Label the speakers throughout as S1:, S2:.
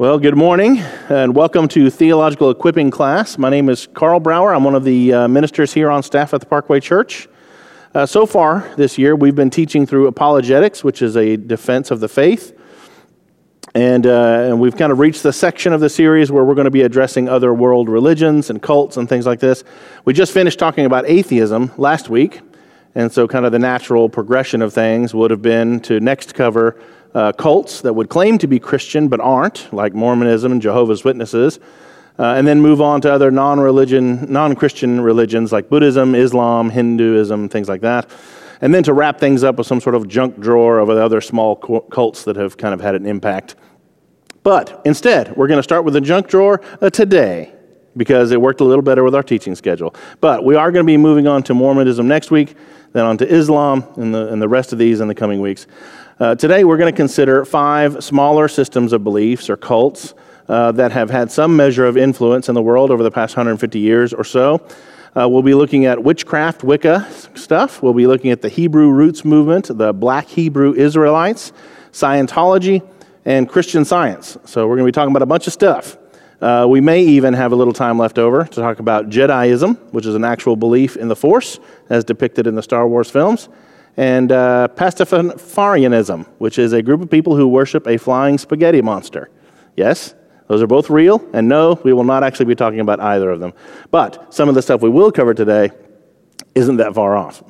S1: Well, good morning and welcome to Theological Equipping class. My name is Carl Brower. I'm one of the uh, ministers here on staff at the Parkway Church. Uh, so far this year, we've been teaching through apologetics, which is a defense of the faith. And, uh, and we've kind of reached the section of the series where we're going to be addressing other world religions and cults and things like this. We just finished talking about atheism last week. And so, kind of the natural progression of things would have been to next cover uh, cults that would claim to be Christian but aren't, like Mormonism and Jehovah's Witnesses, uh, and then move on to other non-religion, non-Christian religions like Buddhism, Islam, Hinduism, things like that, and then to wrap things up with some sort of junk drawer of other small cults that have kind of had an impact. But instead, we're going to start with the junk drawer uh, today because it worked a little better with our teaching schedule. But we are going to be moving on to Mormonism next week, then on to Islam, and the, and the rest of these in the coming weeks. Uh, today, we're going to consider five smaller systems of beliefs or cults uh, that have had some measure of influence in the world over the past 150 years or so. Uh, we'll be looking at witchcraft, Wicca stuff. We'll be looking at the Hebrew roots movement, the black Hebrew Israelites, Scientology, and Christian science. So, we're going to be talking about a bunch of stuff. Uh, we may even have a little time left over to talk about Jediism, which is an actual belief in the Force, as depicted in the Star Wars films and uh, Pastafarianism, which is a group of people who worship a flying spaghetti monster. Yes, those are both real, and no, we will not actually be talking about either of them. But some of the stuff we will cover today isn't that far off.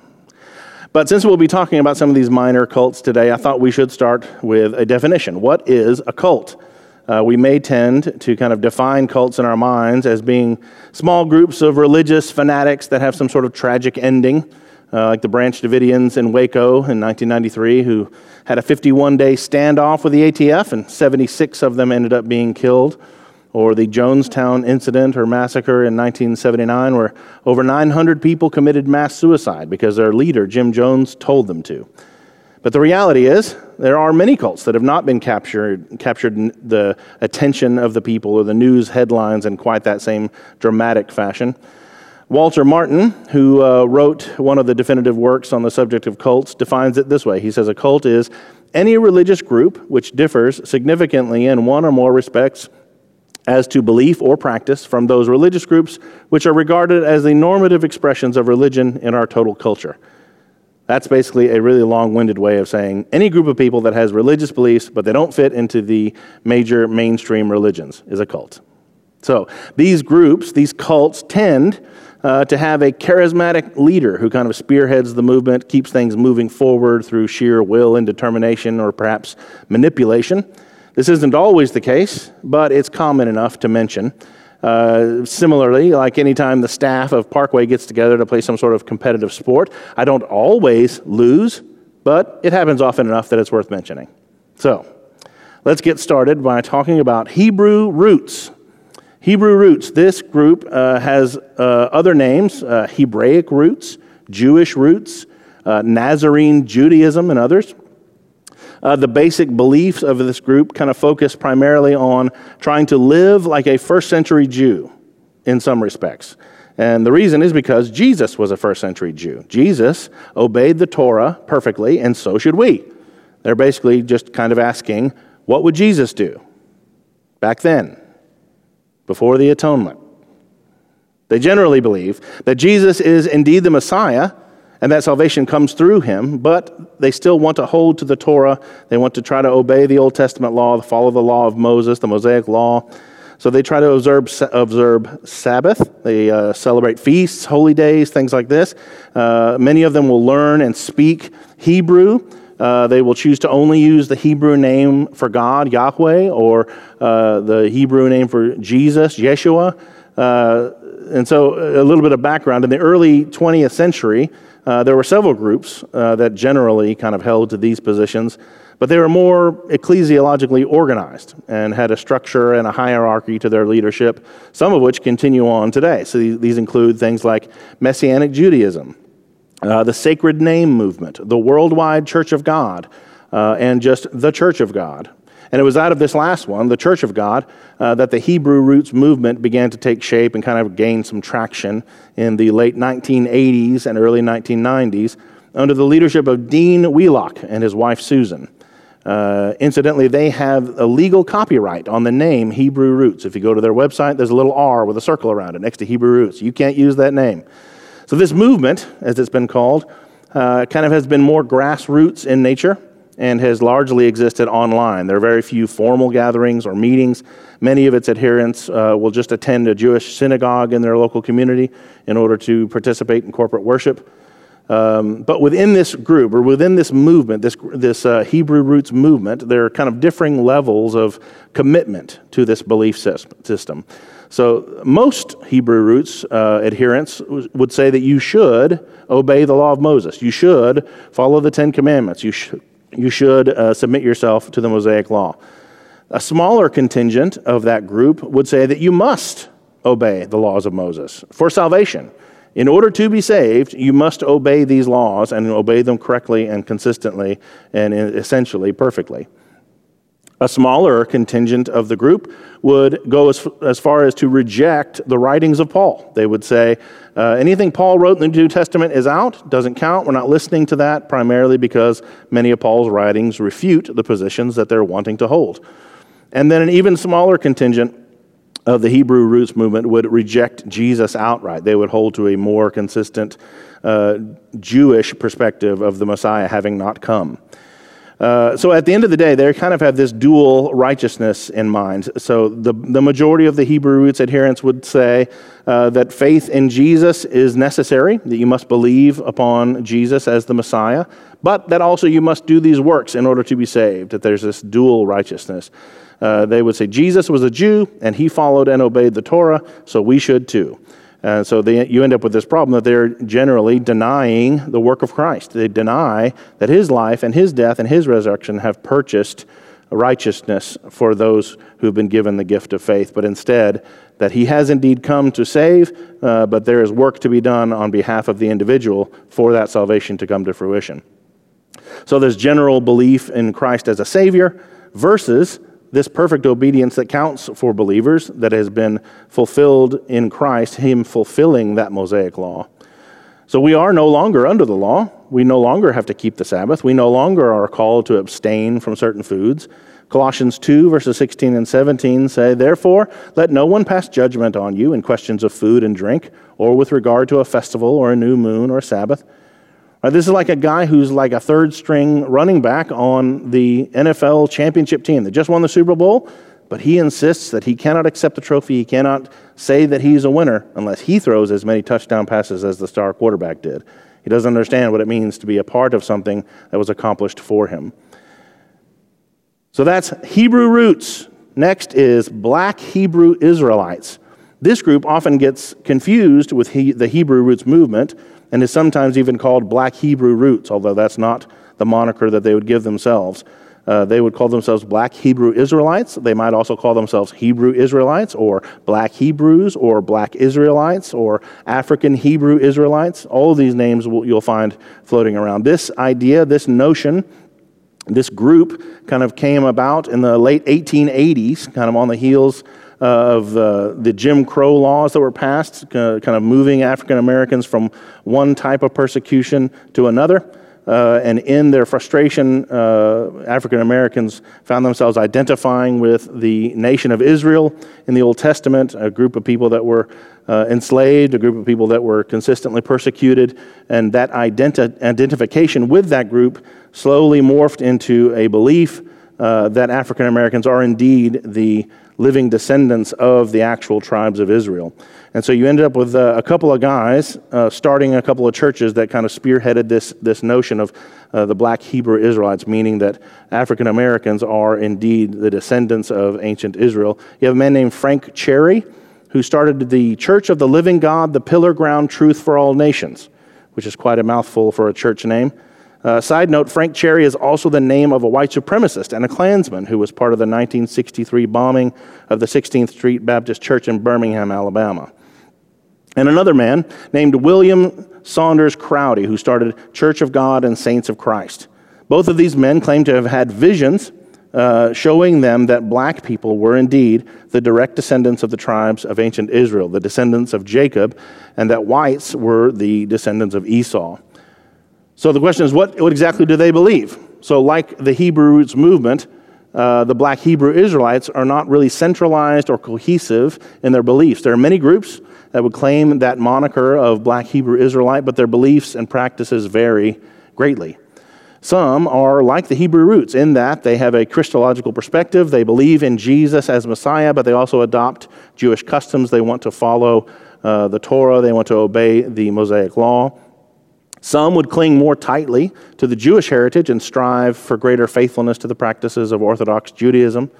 S1: But since we'll be talking about some of these minor cults today, I thought we should start with a definition. What is a cult? Uh, we may tend to kind of define cults in our minds as being small groups of religious fanatics that have some sort of tragic ending uh, like the Branch Davidians in Waco in 1993, who had a 51 day standoff with the ATF, and 76 of them ended up being killed. Or the Jonestown incident or massacre in 1979, where over 900 people committed mass suicide because their leader, Jim Jones, told them to. But the reality is, there are many cults that have not been captured, captured the attention of the people or the news headlines in quite that same dramatic fashion. Walter Martin, who uh, wrote one of the definitive works on the subject of cults, defines it this way. He says a cult is any religious group which differs significantly in one or more respects as to belief or practice from those religious groups which are regarded as the normative expressions of religion in our total culture. That's basically a really long winded way of saying any group of people that has religious beliefs but they don't fit into the major mainstream religions is a cult. So these groups, these cults, tend uh, to have a charismatic leader who kind of spearheads the movement, keeps things moving forward through sheer will and determination or perhaps manipulation. This isn't always the case, but it's common enough to mention. Uh, similarly, like anytime the staff of Parkway gets together to play some sort of competitive sport, I don't always lose, but it happens often enough that it's worth mentioning. So, let's get started by talking about Hebrew roots. Hebrew roots. This group uh, has uh, other names uh, Hebraic roots, Jewish roots, uh, Nazarene Judaism, and others. Uh, the basic beliefs of this group kind of focus primarily on trying to live like a first century Jew in some respects. And the reason is because Jesus was a first century Jew. Jesus obeyed the Torah perfectly, and so should we. They're basically just kind of asking, what would Jesus do back then? Before the atonement. They generally believe that Jesus is indeed the Messiah and that salvation comes through him, but they still want to hold to the Torah. They want to try to obey the Old Testament law, follow the law of Moses, the Mosaic law. So they try to observe, observe Sabbath. They uh, celebrate feasts, holy days, things like this. Uh, many of them will learn and speak Hebrew. Uh, they will choose to only use the Hebrew name for God, Yahweh, or uh, the Hebrew name for Jesus, Yeshua. Uh, and so, a little bit of background. In the early 20th century, uh, there were several groups uh, that generally kind of held to these positions, but they were more ecclesiologically organized and had a structure and a hierarchy to their leadership, some of which continue on today. So, these include things like Messianic Judaism, uh, the Sacred Name Movement, the Worldwide Church of God, uh, and just the Church of God. And it was out of this last one, the Church of God, uh, that the Hebrew roots movement began to take shape and kind of gain some traction in the late 1980s and early 1990s under the leadership of Dean Wheelock and his wife Susan. Uh, incidentally, they have a legal copyright on the name Hebrew Roots. If you go to their website, there's a little R with a circle around it next to Hebrew Roots. You can't use that name. So, this movement, as it's been called, uh, kind of has been more grassroots in nature and has largely existed online. There are very few formal gatherings or meetings. Many of its adherents uh, will just attend a Jewish synagogue in their local community in order to participate in corporate worship. Um, but within this group, or within this movement, this, this uh, Hebrew roots movement, there are kind of differing levels of commitment to this belief system. So, most Hebrew roots uh, adherents would say that you should obey the law of Moses. You should follow the Ten Commandments. You, sh- you should uh, submit yourself to the Mosaic law. A smaller contingent of that group would say that you must obey the laws of Moses for salvation. In order to be saved, you must obey these laws and obey them correctly and consistently and essentially perfectly. A smaller contingent of the group would go as, as far as to reject the writings of Paul. They would say, uh, anything Paul wrote in the New Testament is out, doesn't count. We're not listening to that, primarily because many of Paul's writings refute the positions that they're wanting to hold. And then an even smaller contingent of the Hebrew roots movement would reject Jesus outright. They would hold to a more consistent uh, Jewish perspective of the Messiah having not come. Uh, so at the end of the day, they kind of have this dual righteousness in mind. So the, the majority of the Hebrew roots adherents would say uh, that faith in Jesus is necessary, that you must believe upon Jesus as the Messiah, but that also you must do these works in order to be saved, that there's this dual righteousness. Uh, they would say Jesus was a Jew and he followed and obeyed the Torah, so we should too. And so they, you end up with this problem that they're generally denying the work of Christ. They deny that his life and his death and his resurrection have purchased righteousness for those who've been given the gift of faith, but instead that he has indeed come to save, uh, but there is work to be done on behalf of the individual for that salvation to come to fruition. So there's general belief in Christ as a Savior versus this perfect obedience that counts for believers, that has been fulfilled in Christ, Him fulfilling that Mosaic law. So we are no longer under the law. We no longer have to keep the Sabbath. We no longer are called to abstain from certain foods. Colossians 2, verses 16 and 17 say, Therefore, let no one pass judgment on you in questions of food and drink, or with regard to a festival, or a new moon, or a Sabbath Right, this is like a guy who's like a third string running back on the NFL championship team that just won the Super Bowl, but he insists that he cannot accept the trophy. He cannot say that he's a winner unless he throws as many touchdown passes as the star quarterback did. He doesn't understand what it means to be a part of something that was accomplished for him. So that's Hebrew roots. Next is black Hebrew Israelites. This group often gets confused with he, the Hebrew roots movement and is sometimes even called Black Hebrew Roots, although that's not the moniker that they would give themselves. Uh, they would call themselves Black Hebrew Israelites. They might also call themselves Hebrew Israelites or Black Hebrews or Black Israelites or African Hebrew Israelites. All of these names will, you'll find floating around. This idea, this notion, this group kind of came about in the late 1880s, kind of on the heels of uh, the Jim Crow laws that were passed, uh, kind of moving African Americans from one type of persecution to another. Uh, and in their frustration, uh, African Americans found themselves identifying with the nation of Israel in the Old Testament, a group of people that were uh, enslaved, a group of people that were consistently persecuted, and that identi- identification with that group slowly morphed into a belief uh, that African Americans are indeed the living descendants of the actual tribes of Israel. And so you ended up with uh, a couple of guys uh, starting a couple of churches that kind of spearheaded this, this notion of uh, the black Hebrew Israelites, meaning that African Americans are indeed the descendants of ancient Israel. You have a man named Frank Cherry who started the Church of the Living God, the Pillar Ground Truth for All Nations, which is quite a mouthful for a church name. Uh, side note Frank Cherry is also the name of a white supremacist and a Klansman who was part of the 1963 bombing of the 16th Street Baptist Church in Birmingham, Alabama. And another man named William Saunders Crowdy, who started Church of God and Saints of Christ. Both of these men claim to have had visions uh, showing them that black people were indeed the direct descendants of the tribes of ancient Israel, the descendants of Jacob, and that whites were the descendants of Esau. So the question is, what, what exactly do they believe? So, like the Hebrew roots movement, uh, the black Hebrew Israelites are not really centralized or cohesive in their beliefs. There are many groups that would claim that moniker of black Hebrew Israelite, but their beliefs and practices vary greatly. Some are like the Hebrew roots in that they have a Christological perspective. They believe in Jesus as Messiah, but they also adopt Jewish customs. They want to follow uh, the Torah, they want to obey the Mosaic law. Some would cling more tightly to the Jewish heritage and strive for greater faithfulness to the practices of Orthodox Judaism.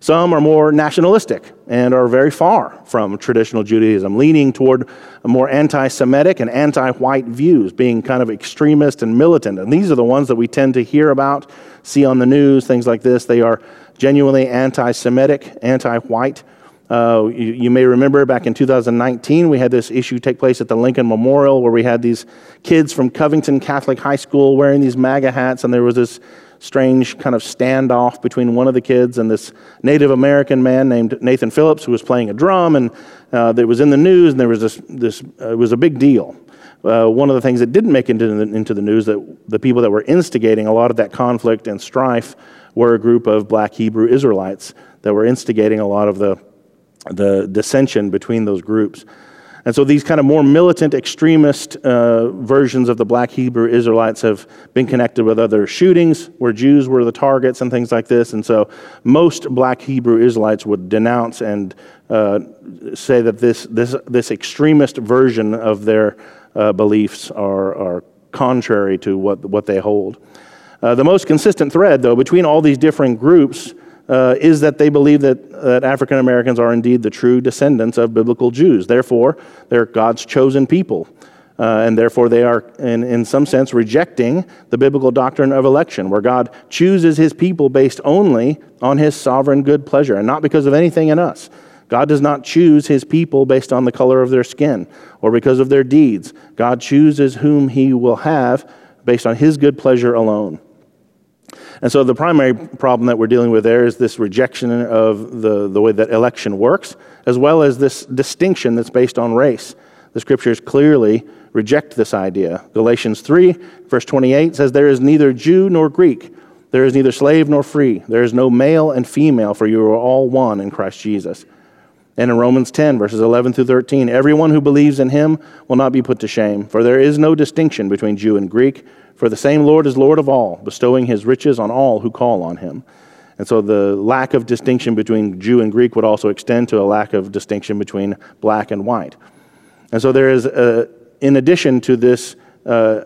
S1: Some are more nationalistic and are very far from traditional Judaism, leaning toward more anti Semitic and anti white views, being kind of extremist and militant. And these are the ones that we tend to hear about, see on the news, things like this. They are genuinely anti Semitic, anti white. Uh, you, you, may remember back in 2019, we had this issue take place at the Lincoln Memorial where we had these kids from Covington Catholic High School wearing these MAGA hats, and there was this strange kind of standoff between one of the kids and this Native American man named Nathan Phillips who was playing a drum, and uh, was in the news, and there was this, this uh, it was a big deal. Uh, one of the things that didn't make it into the, into the news that the people that were instigating a lot of that conflict and strife were a group of black Hebrew Israelites that were instigating a lot of the, the dissension between those groups. And so these kind of more militant, extremist uh, versions of the black Hebrew Israelites have been connected with other shootings where Jews were the targets and things like this. And so most black Hebrew Israelites would denounce and uh, say that this, this, this extremist version of their uh, beliefs are, are contrary to what, what they hold. Uh, the most consistent thread, though, between all these different groups uh, is that they believe that, that African Americans are indeed the true descendants of biblical Jews. Therefore, they're God's chosen people. Uh, and therefore, they are, in, in some sense, rejecting the biblical doctrine of election, where God chooses his people based only on his sovereign good pleasure and not because of anything in us. God does not choose his people based on the color of their skin or because of their deeds. God chooses whom he will have based on his good pleasure alone. And so the primary problem that we're dealing with there is this rejection of the, the way that election works, as well as this distinction that's based on race. The scriptures clearly reject this idea. Galatians 3, verse 28 says, There is neither Jew nor Greek, there is neither slave nor free, there is no male and female, for you are all one in Christ Jesus. And in Romans 10, verses 11 through 13, everyone who believes in him will not be put to shame, for there is no distinction between Jew and Greek for the same Lord is Lord of all, bestowing his riches on all who call on him. And so the lack of distinction between Jew and Greek would also extend to a lack of distinction between black and white. And so there is, a, in addition to this uh,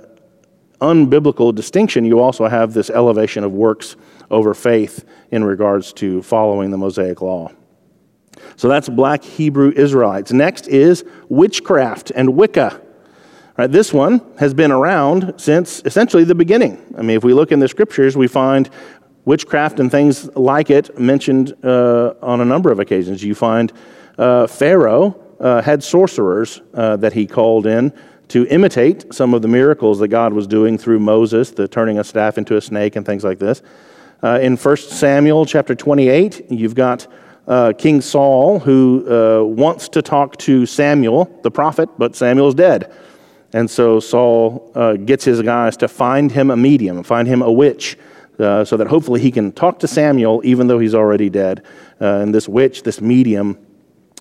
S1: unbiblical distinction, you also have this elevation of works over faith in regards to following the Mosaic law. So that's black Hebrew Israelites. Next is witchcraft and Wicca. Right, this one has been around since essentially the beginning. I mean, if we look in the scriptures, we find witchcraft and things like it mentioned uh, on a number of occasions. You find uh, Pharaoh uh, had sorcerers uh, that he called in to imitate some of the miracles that God was doing through Moses, the turning a staff into a snake and things like this. Uh, in 1 Samuel chapter 28, you've got uh, King Saul who wants to talk to Samuel, the prophet, but Samuel's dead. And so Saul uh, gets his guys to find him a medium, find him a witch, uh, so that hopefully he can talk to Samuel even though he's already dead. Uh, and this witch, this medium,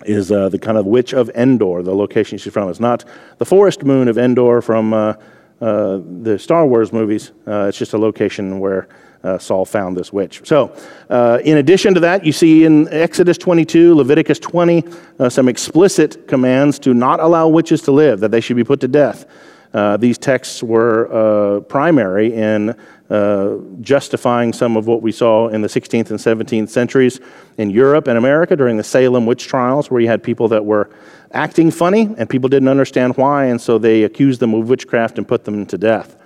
S1: is uh, the kind of witch of Endor, the location she's from. It's not the forest moon of Endor from uh, uh, the Star Wars movies, it's just a location where uh, Saul found this witch. So, uh, in addition to that, you see in Exodus 22, Leviticus 20, uh, some explicit commands to not allow witches to live, that they should be put to death. Uh, these texts were uh, primary in uh, justifying some of what we saw in the 16th and 17th centuries in Europe and America during the Salem witch trials, where you had people that were acting funny and people didn't understand why, and so they accused them of witchcraft and put them to death.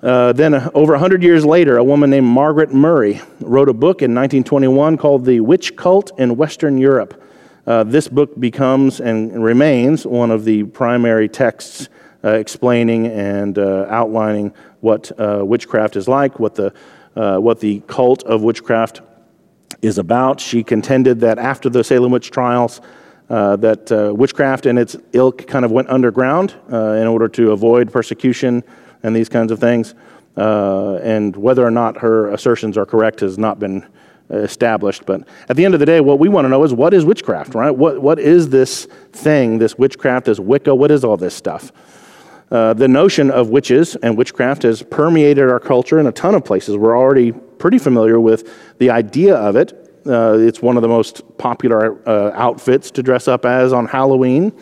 S1: Uh, then, uh, over 100 years later, a woman named Margaret Murray wrote a book in 1921 called The Witch Cult in Western Europe. Uh, this book becomes and remains one of the primary texts uh, explaining and uh, outlining what uh, witchcraft is like, what the, what the cult of witchcraft is about. She contended that after the Salem witch trials, that witchcraft and its ilk kind of went underground in order to avoid persecution and these kinds of things. Uh, and whether or not her assertions are correct has not been established. But at the end of the day, what we want to know is what is witchcraft, right? What, what is this thing, this witchcraft, this Wicca? What is all this stuff? Uh, the notion of witches and witchcraft has permeated our culture in a ton of places. We're already pretty familiar with the idea of it. Uh, it's one of the most popular uh, outfits to dress up as on Halloween.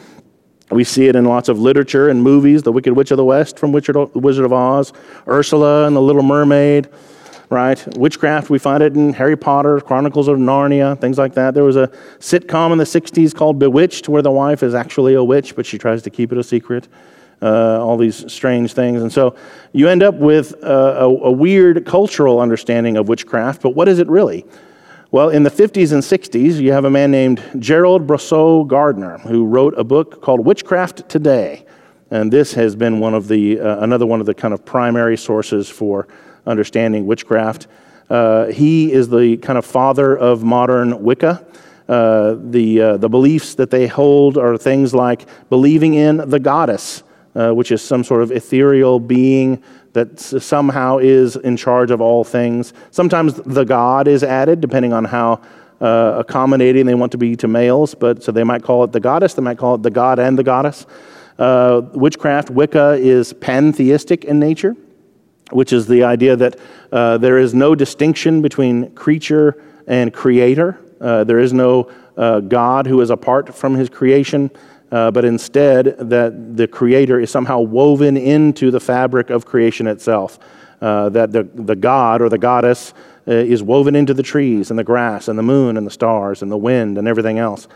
S1: We see it in lots of literature and movies The Wicked Witch of the West from Wizard of Oz, Ursula and the Little Mermaid, right? Witchcraft, we find it in Harry Potter, Chronicles of Narnia, things like that. There was a sitcom in the 60s called Bewitched where the wife is actually a witch, but she tries to keep it a secret. Uh, all these strange things. And so you end up with a, a, a weird cultural understanding of witchcraft, but what is it really? Well, in the 50s and 60s, you have a man named Gerald Broussard Gardner who wrote a book called Witchcraft Today. And this has been one of the, uh, another one of the kind of primary sources for understanding witchcraft. Uh, he is the kind of father of modern Wicca. Uh, the, uh, the beliefs that they hold are things like believing in the goddess, uh, which is some sort of ethereal being that somehow is in charge of all things. Sometimes the God is added, depending on how uh, accommodating they want to be to males. But so they might call it the goddess, they might call it the god and the goddess. Uh, witchcraft, Wicca, is pantheistic in nature, which is the idea that uh, there is no distinction between creature and creator. Uh, there is no uh, God who is apart from his creation uh, but instead that the Creator is somehow woven into the fabric of creation itself. Uh, that the, the God or the goddess uh, is woven into the trees and the grass and the moon and the stars and the wind and everything else.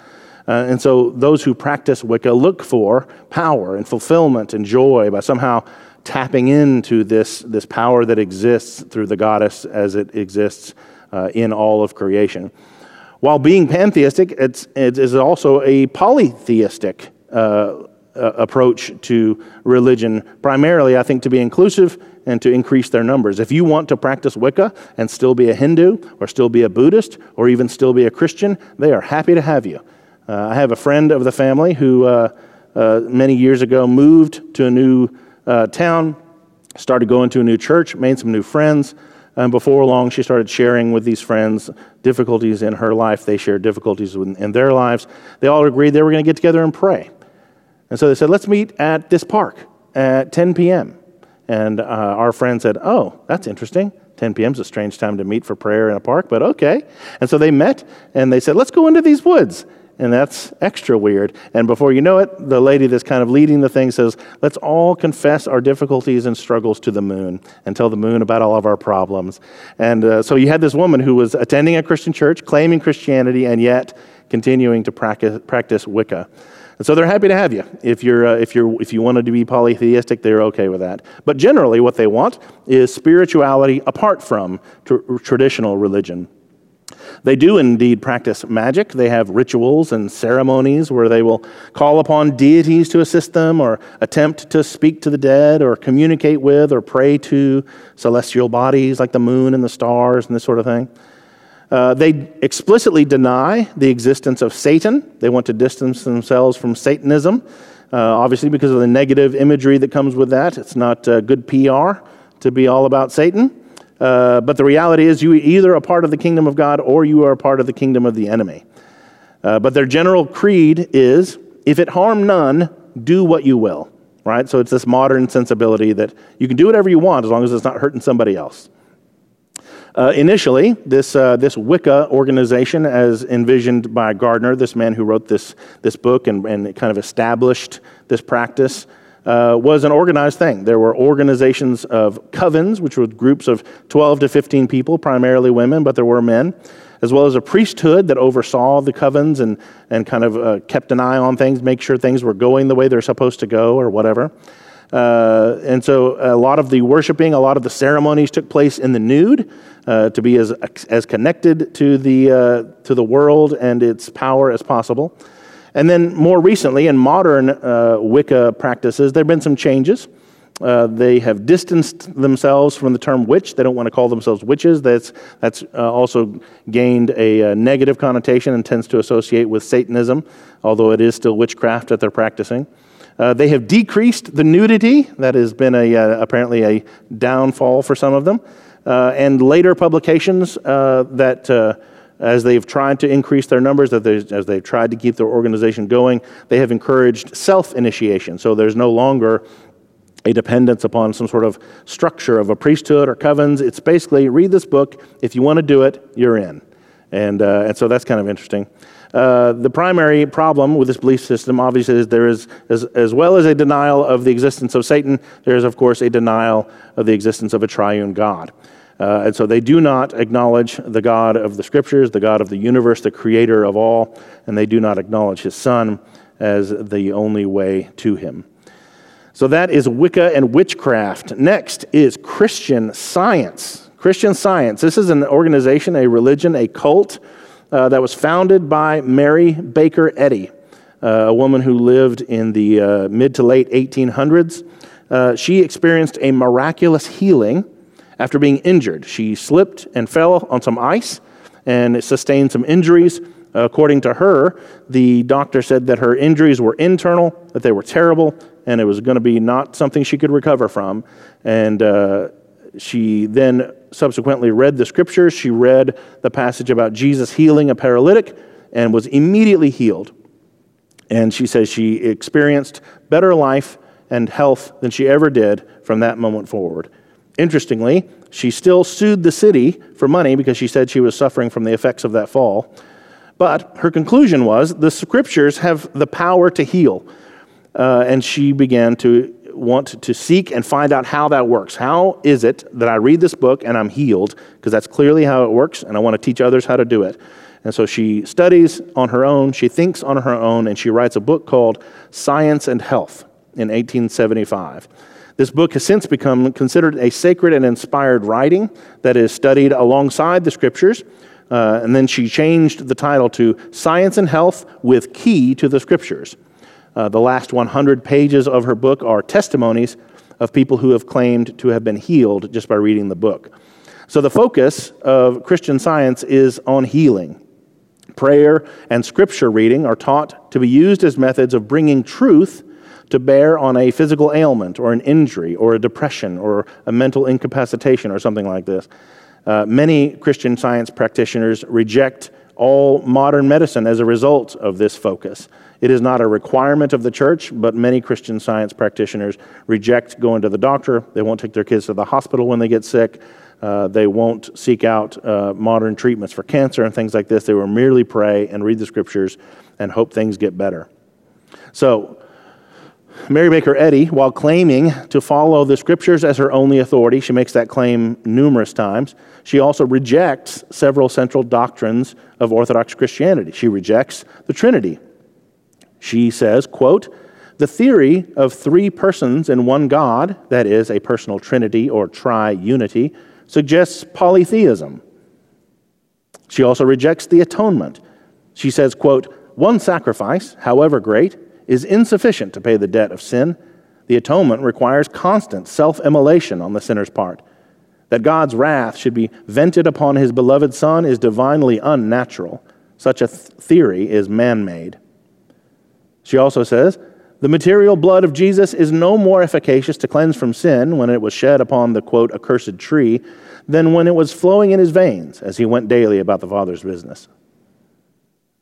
S1: Uh, and so those who practice Wicca look for power and fulfillment and joy by somehow tapping into this, this power that exists through the goddess as it exists uh, in all of creation. While being pantheistic, it's, it is also a polytheistic uh, approach to religion, primarily, I think, to be inclusive and to increase their numbers. If you want to practice Wicca and still be a Hindu, or still be a Buddhist, or even still be a Christian, they are happy to have you. Uh, I have a friend of the family who uh, uh, many years ago moved to a new uh, town, started going to a new church, made some new friends. And before long, she started sharing with these friends difficulties in her life. They shared difficulties in their lives. They all agreed they were going to get together and pray. And so they said, let's meet at this park at 10 p.m. And uh, our friend said, oh, that's interesting. 10 p.m. is a strange time to meet for prayer in a park, but okay. And so they met and they said, let's go into these woods and that's extra weird. And before you know it, the lady that's kind of leading the thing says, Let's all confess our difficulties and struggles to the moon and tell the moon about all of our problems. And uh, so you had this woman who was attending a Christian church, claiming Christianity, and yet continuing to practice, practice Wicca. And so they're happy to have you. If, you're, uh, if, you're, if you wanted to be polytheistic, they're okay with that. But generally, what they want is spirituality apart from tr- traditional religion. They do indeed practice magic. They have rituals and ceremonies where they will call upon deities to assist them or attempt to speak to the dead or communicate with or pray to celestial bodies like the moon and the stars and this sort of thing. Uh, they explicitly deny the existence of Satan. They want to distance themselves from Satanism, uh, obviously, because of the negative imagery that comes with that. It's not uh, good PR to be all about Satan. Uh, but the reality is, you either a part of the kingdom of God or you are part of the kingdom of the enemy. Uh, but their general creed is if it harm none, do what you will. Right? So it's this modern sensibility that you can do whatever you want as long as it's not hurting somebody else. Uh, initially, this, uh, this Wicca organization, as envisioned by Gardner, this man who wrote this, this book and, and kind of established this practice, uh, was an organized thing. There were organizations of covens, which were groups of 12 to 15 people, primarily women, but there were men, as well as a priesthood that oversaw the covens and, and kind of uh, kept an eye on things, make sure things were going the way they're supposed to go or whatever. Uh, and so a lot of the worshiping, a lot of the ceremonies took place in the nude uh, to be as, as connected to the, uh, to the world and its power as possible. And then more recently, in modern uh, Wicca practices, there have been some changes. Uh, they have distanced themselves from the term witch. They don't want to call themselves witches. That's, that's uh, also gained a, a, uh, negative connotation and tends to associate with Satanism, although it is still witchcraft that they're practicing. Uh, they have decreased the nudity. That has been a, uh, apparently a downfall for some of them. Uh, and later publications that, as they've tried to increase their numbers, as they've tried to keep their organization going, they have encouraged self initiation. So there's no longer a dependence upon some sort of structure of a priesthood or covens. It's basically read this book. If you want to do it, you're in. And, uh, and so that's kind of interesting. Uh, the primary problem with this belief system, obviously, is there is, as, as well as a denial of the existence of Satan, there is, of course, a denial of the existence of a triune God. Uh, and so they do not acknowledge the God of the Scriptures, the God of the universe, the creator of all, and they do not acknowledge his Son as the only way to him. So that is Wicca and witchcraft. Next is Christian Science. Christian Science. This is an organization, a religion, a cult uh, that was founded by Mary Baker Eddy, uh, a woman who lived in the uh, mid to late 1800s. Uh, she experienced a miraculous healing after being injured. She slipped and fell on some ice and sustained some injuries. According to her, the doctor said that her injuries were internal, that they were terrible, and it was going to be not something she could recover from. And uh, she then subsequently read the scriptures. She read the passage about Jesus healing a paralytic and was immediately healed. And she says she experienced better life and health than she ever did from that moment forward. Interestingly, she still sued the city for money because she said she was suffering from the effects of that fall. But her conclusion was the scriptures have the power to heal. Uh, and she began to want to seek and find out how that works. How is it that I read this book and I'm healed? Because that's clearly how it works, and I want to teach others how to do it. And so she studies on her own, she thinks on her own, and she writes a book called Science and Health in 1875. This book has since become considered a sacred and inspired writing that is studied alongside the scriptures. Uh, and then she changed the title to Science and Health with Key to the Scriptures. Uh, the last 100 pages of her book are testimonies of people who have claimed to have been healed just by reading the book. So the focus of Christian science is on healing. Prayer and scripture reading are taught to be used as methods of bringing truth to bear on a physical ailment or an injury or a depression or a mental incapacitation or something like this. Uh, many Christian science practitioners reject all modern medicine as a result of this focus. It is not a requirement of the church, but many Christian science practitioners reject going to the doctor. They won't take their kids to the hospital when they get sick. Uh, they won't seek out uh, modern treatments for cancer and things like this. They will merely pray and read the scriptures and hope things get better. So, Mary Baker Eddy, while claiming to follow the scriptures as her only authority, she makes that claim numerous times. She also rejects several central doctrines of Orthodox Christianity. She rejects the Trinity, she says, quote, the theory of three persons in one God, that is, a personal trinity or triunity, suggests polytheism. She also rejects the atonement. She says, quote, one sacrifice, however great, is insufficient to pay the debt of sin. The atonement requires constant self immolation on the sinner's part. That God's wrath should be vented upon his beloved Son is divinely unnatural. Such a th- theory is man made. She also says, the material blood of Jesus is no more efficacious to cleanse from sin when it was shed upon the quote, accursed tree than when it was flowing in his veins as he went daily about the Father's business.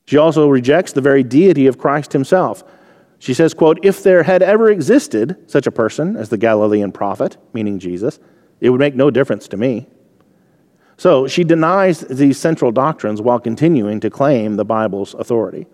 S1: She also rejects the very deity of Christ himself. She says, quote, if there had ever existed such a person as the Galilean prophet, meaning Jesus, it would make no difference to me. So she denies these central doctrines while continuing to claim the Bible's authority.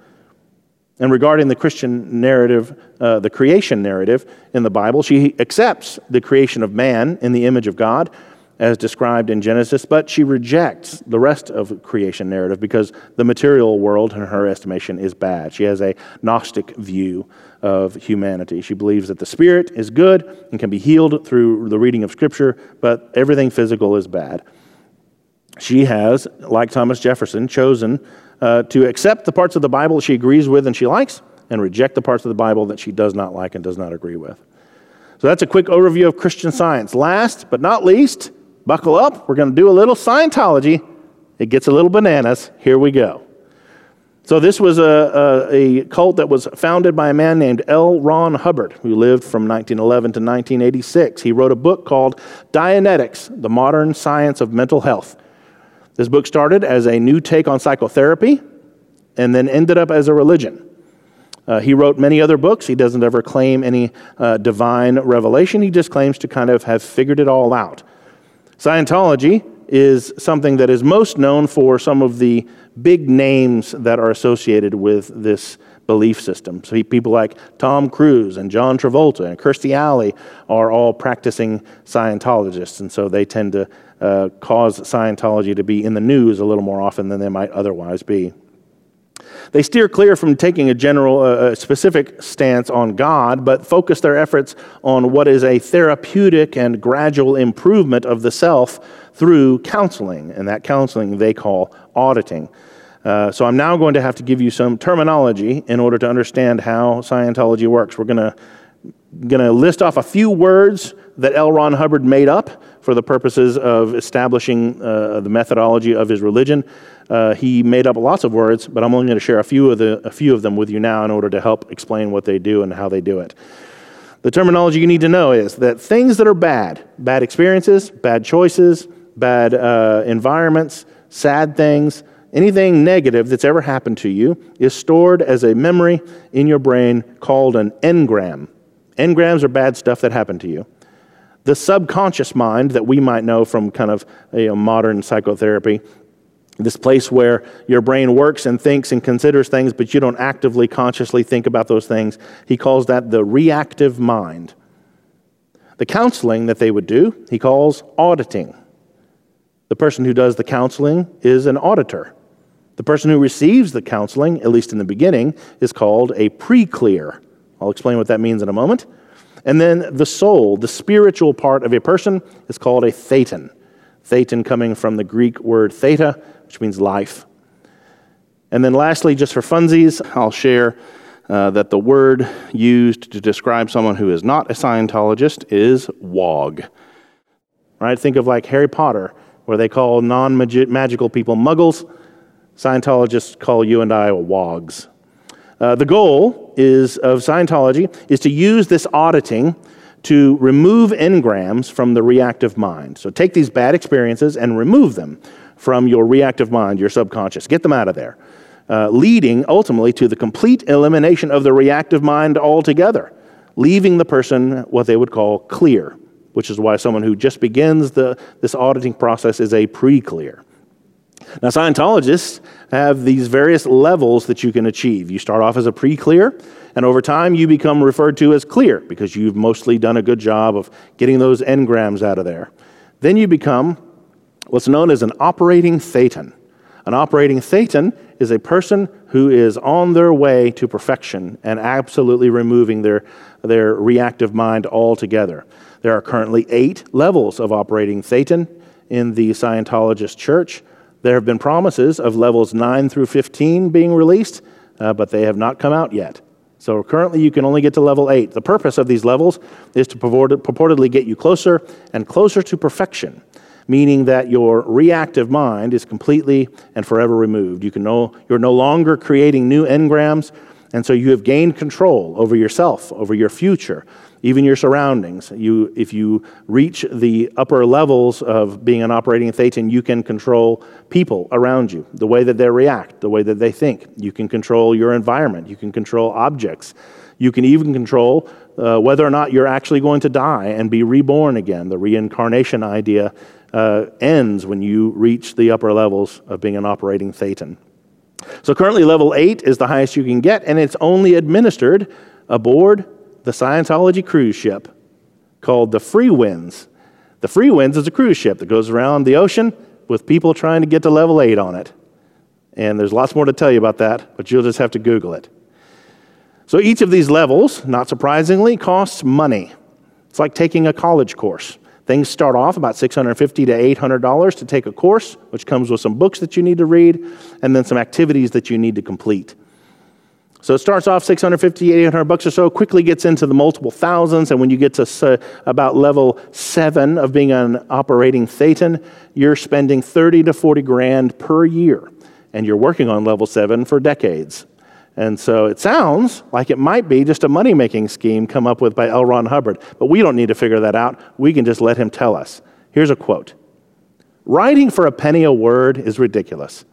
S1: And regarding the Christian narrative, uh, the creation narrative in the Bible, she accepts the creation of man in the image of God as described in Genesis, but she rejects the rest of creation narrative because the material world, in her estimation, is bad. She has a Gnostic view of humanity. She believes that the spirit is good and can be healed through the reading of Scripture, but everything physical is bad. She has, like Thomas Jefferson, chosen uh, to accept the parts of the Bible she agrees with and she likes, and reject the parts of the Bible that she does not like and does not agree with. So that's a quick overview of Christian science. Last but not least, buckle up. We're going to do a little Scientology. It gets a little bananas. Here we go. So, this was a, a, a, cult that was founded by a man named L. Ron Hubbard, who lived from 1911 to 1986. He wrote a book called Dianetics The Modern Science of Mental Health. This book started as a new take on psychotherapy and then ended up as a religion. Uh, he wrote many other books. He doesn't ever claim any uh, divine revelation, he just claims to kind of have figured it all out. Scientology is something that is most known for some of the big names that are associated with this belief system. So people like Tom Cruise and John Travolta and Kirstie Alley are all practicing Scientologists, and so they tend to uh, cause Scientology to be in the news a little more often than they might otherwise be. They steer clear from taking a general, uh, specific stance on God, but focus their efforts on what is a therapeutic and gradual improvement of the self through counseling, and that counseling they call auditing. Uh, so I'm now going to have to give you some terminology in order to understand how Scientology works. We're going to going to list off a few words that L. Ron Hubbard made up for the purposes of establishing uh, the methodology of his religion. Uh, he made up lots of words, but I'm only going to share a few of the a few of them with you now in order to help explain what they do and how they do it. The terminology you need to know is that things that are bad, bad experiences, bad choices, bad uh, environments, sad things, anything negative that's ever happened to you is stored as a memory in your brain called an engram. Engrams are bad stuff that happened to you. The subconscious mind that we might know from kind of you know, modern psychotherapy, this place where your brain works and thinks and considers things, but you don't actively, consciously think about those things, he calls that the reactive mind. The counseling that they would do, he calls auditing. The person who does the counseling is an auditor. The person who receives the counseling, at least in the beginning, is called a pre clear. I'll explain what that means in a moment. And then the soul, the spiritual part of a person, is called a thetan. Thetan coming from the Greek word theta, which means life. And then lastly, just for funsies, I'll share uh, that the word used to describe someone who is not a Scientologist is wog. Right? Think of like Harry Potter, where they call non magical people muggles. Scientologists call you and I wogs. Uh, the goal is of Scientology is to use this auditing to remove engrams from the reactive mind. So take these bad experiences and remove them from your reactive mind, your subconscious. Get them out of there, uh, leading ultimately to the complete elimination of the reactive mind altogether, leaving the person what they would call clear, which is why someone who just begins the, this auditing process is a pre clear. Now, Scientologists have these various levels that you can achieve. You start off as a pre clear, and over time you become referred to as clear because you've mostly done a good job of getting those engrams out of there. Then you become what's known as an operating thetan. An operating thetan is a person who is on their way to perfection and absolutely removing their, their reactive mind altogether. There are currently eight levels of operating thetan in the Scientologist church. There have been promises of levels 9 through 15 being released, uh, but they have not come out yet. So currently, you can only get to level 8. The purpose of these levels is to purportedly get you closer and closer to perfection, meaning that your reactive mind is completely and forever removed. You can no, you're no longer creating new engrams, and so you have gained control over yourself, over your future, even your surroundings. You, if you reach the upper levels of being an operating thetan, you can control people around you, the way that they react, the way that they think. You can control your environment. You can control objects. You can even control uh, whether or not you're actually going to die and be reborn again. The reincarnation idea uh, ends when you reach the upper levels of being an operating thetan. So currently, level 8 is the highest you can get, and it's only administered aboard the Scientology cruise ship called the Freewinds. The Freewinds is a cruise ship that goes around the ocean with people trying to get to level 8 on it. And there's lots more to tell you about that, but you'll just have to Google it. So each of these levels, not surprisingly, costs money. It's like taking a college course. Things start off about $650 to $800 to take a course, which comes with some books that you need to read and then some activities that you need to complete. So it starts off 650, 800 bucks or so, quickly gets into the multiple thousands, and when you get to about level seven of being an operating thetan, you're spending 30 to 40 grand per year. and you're working on level seven for decades. And so it sounds like it might be just a money making scheme come up with by L. Ron Hubbard, but we don't need to figure that out. We can just let him tell us. Here's a quote Writing for a penny a word is ridiculous.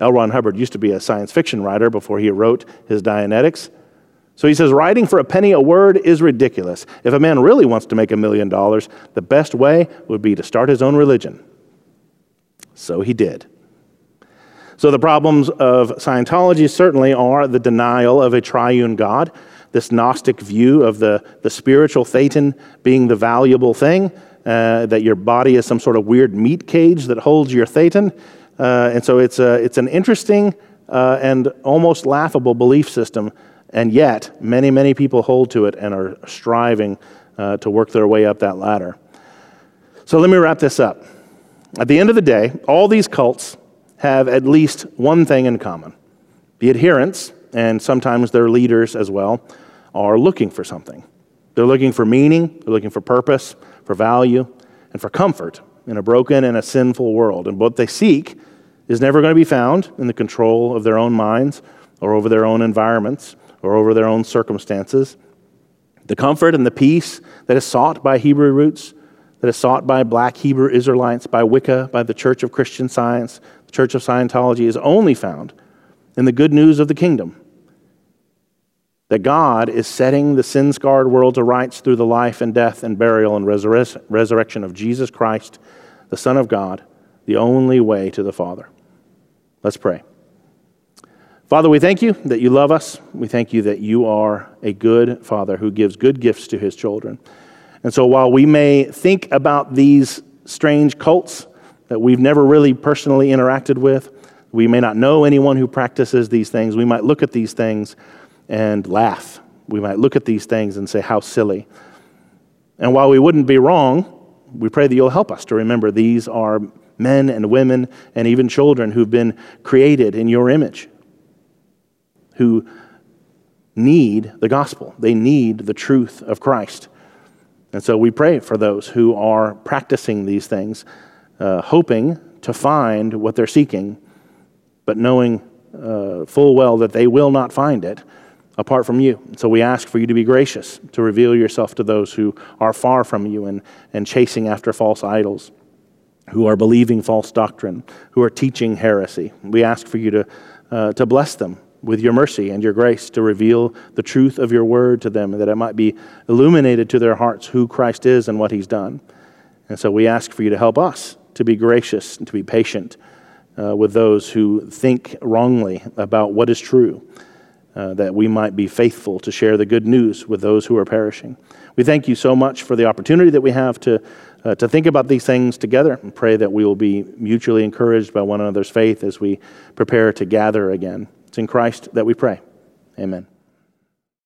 S1: L. Ron Hubbard used to be a science fiction writer before he wrote his Dianetics. So he says, writing for a penny a word is ridiculous. If a man really wants to make a million dollars, the best way would be to start his own religion. So he did. So the problems of Scientology certainly are the denial of a triune God, this Gnostic view of the, the spiritual Thetan being the valuable thing, uh, that your body is some sort of weird meat cage that holds your Thetan. Uh, and so it's, a, it's an interesting uh, and almost laughable belief system and yet, many, many people hold to it and are striving uh, to work their way up that ladder. So let me wrap this up. At the end of the day, all these cults have at least one thing in common the adherents, and sometimes their leaders as well, are looking for something. They're looking for meaning, they're looking for purpose, for value, and for comfort in a broken and a sinful world. And what they seek is never going to be found in the control of their own minds or over their own environments or over their own circumstances. The comfort and the peace that is sought by Hebrew roots, that is sought by black Hebrew Israelites, by Wicca, by the Church of Christian Science, the Church of Scientology, is only found in the good news of the kingdom. That God is setting the sin scarred world to rights through the life and death and burial and resurre- resurrection of Jesus Christ, the Son of God, the only way to the Father. Let's pray. Father, we thank you that you love us. We thank you that you are a good Father who gives good gifts to his children. And so while we may think about these strange cults that we've never really personally interacted with, we may not know anyone who practices these things, we might look at these things and laugh. We might look at these things and say, How silly. And while we wouldn't be wrong, we pray that you'll help us to remember these are men and women and even children who've been created in your image who need the gospel. They need the truth of Christ. And so we pray for those who are practicing these things, uh, hoping to find what they're seeking, but knowing uh, full well that they will not find it apart from you. So we ask for you to be gracious, to reveal yourself to those who are far from you and, and chasing after false idols, who are believing false doctrine, who are teaching heresy. We ask for you to, uh, to bless them with your mercy and your grace to reveal the truth of your word to them, that it might be illuminated to their hearts who Christ is and what he's done. And so we ask for you to help us to be gracious and to be patient uh, with those who think wrongly about what is true, uh, that we might be faithful to share the good news with those who are perishing. We thank you so much for the opportunity that we have to, uh, to think about these things together and pray that we will be mutually encouraged by one another's faith as we prepare to gather again. It's in Christ that we pray. Amen.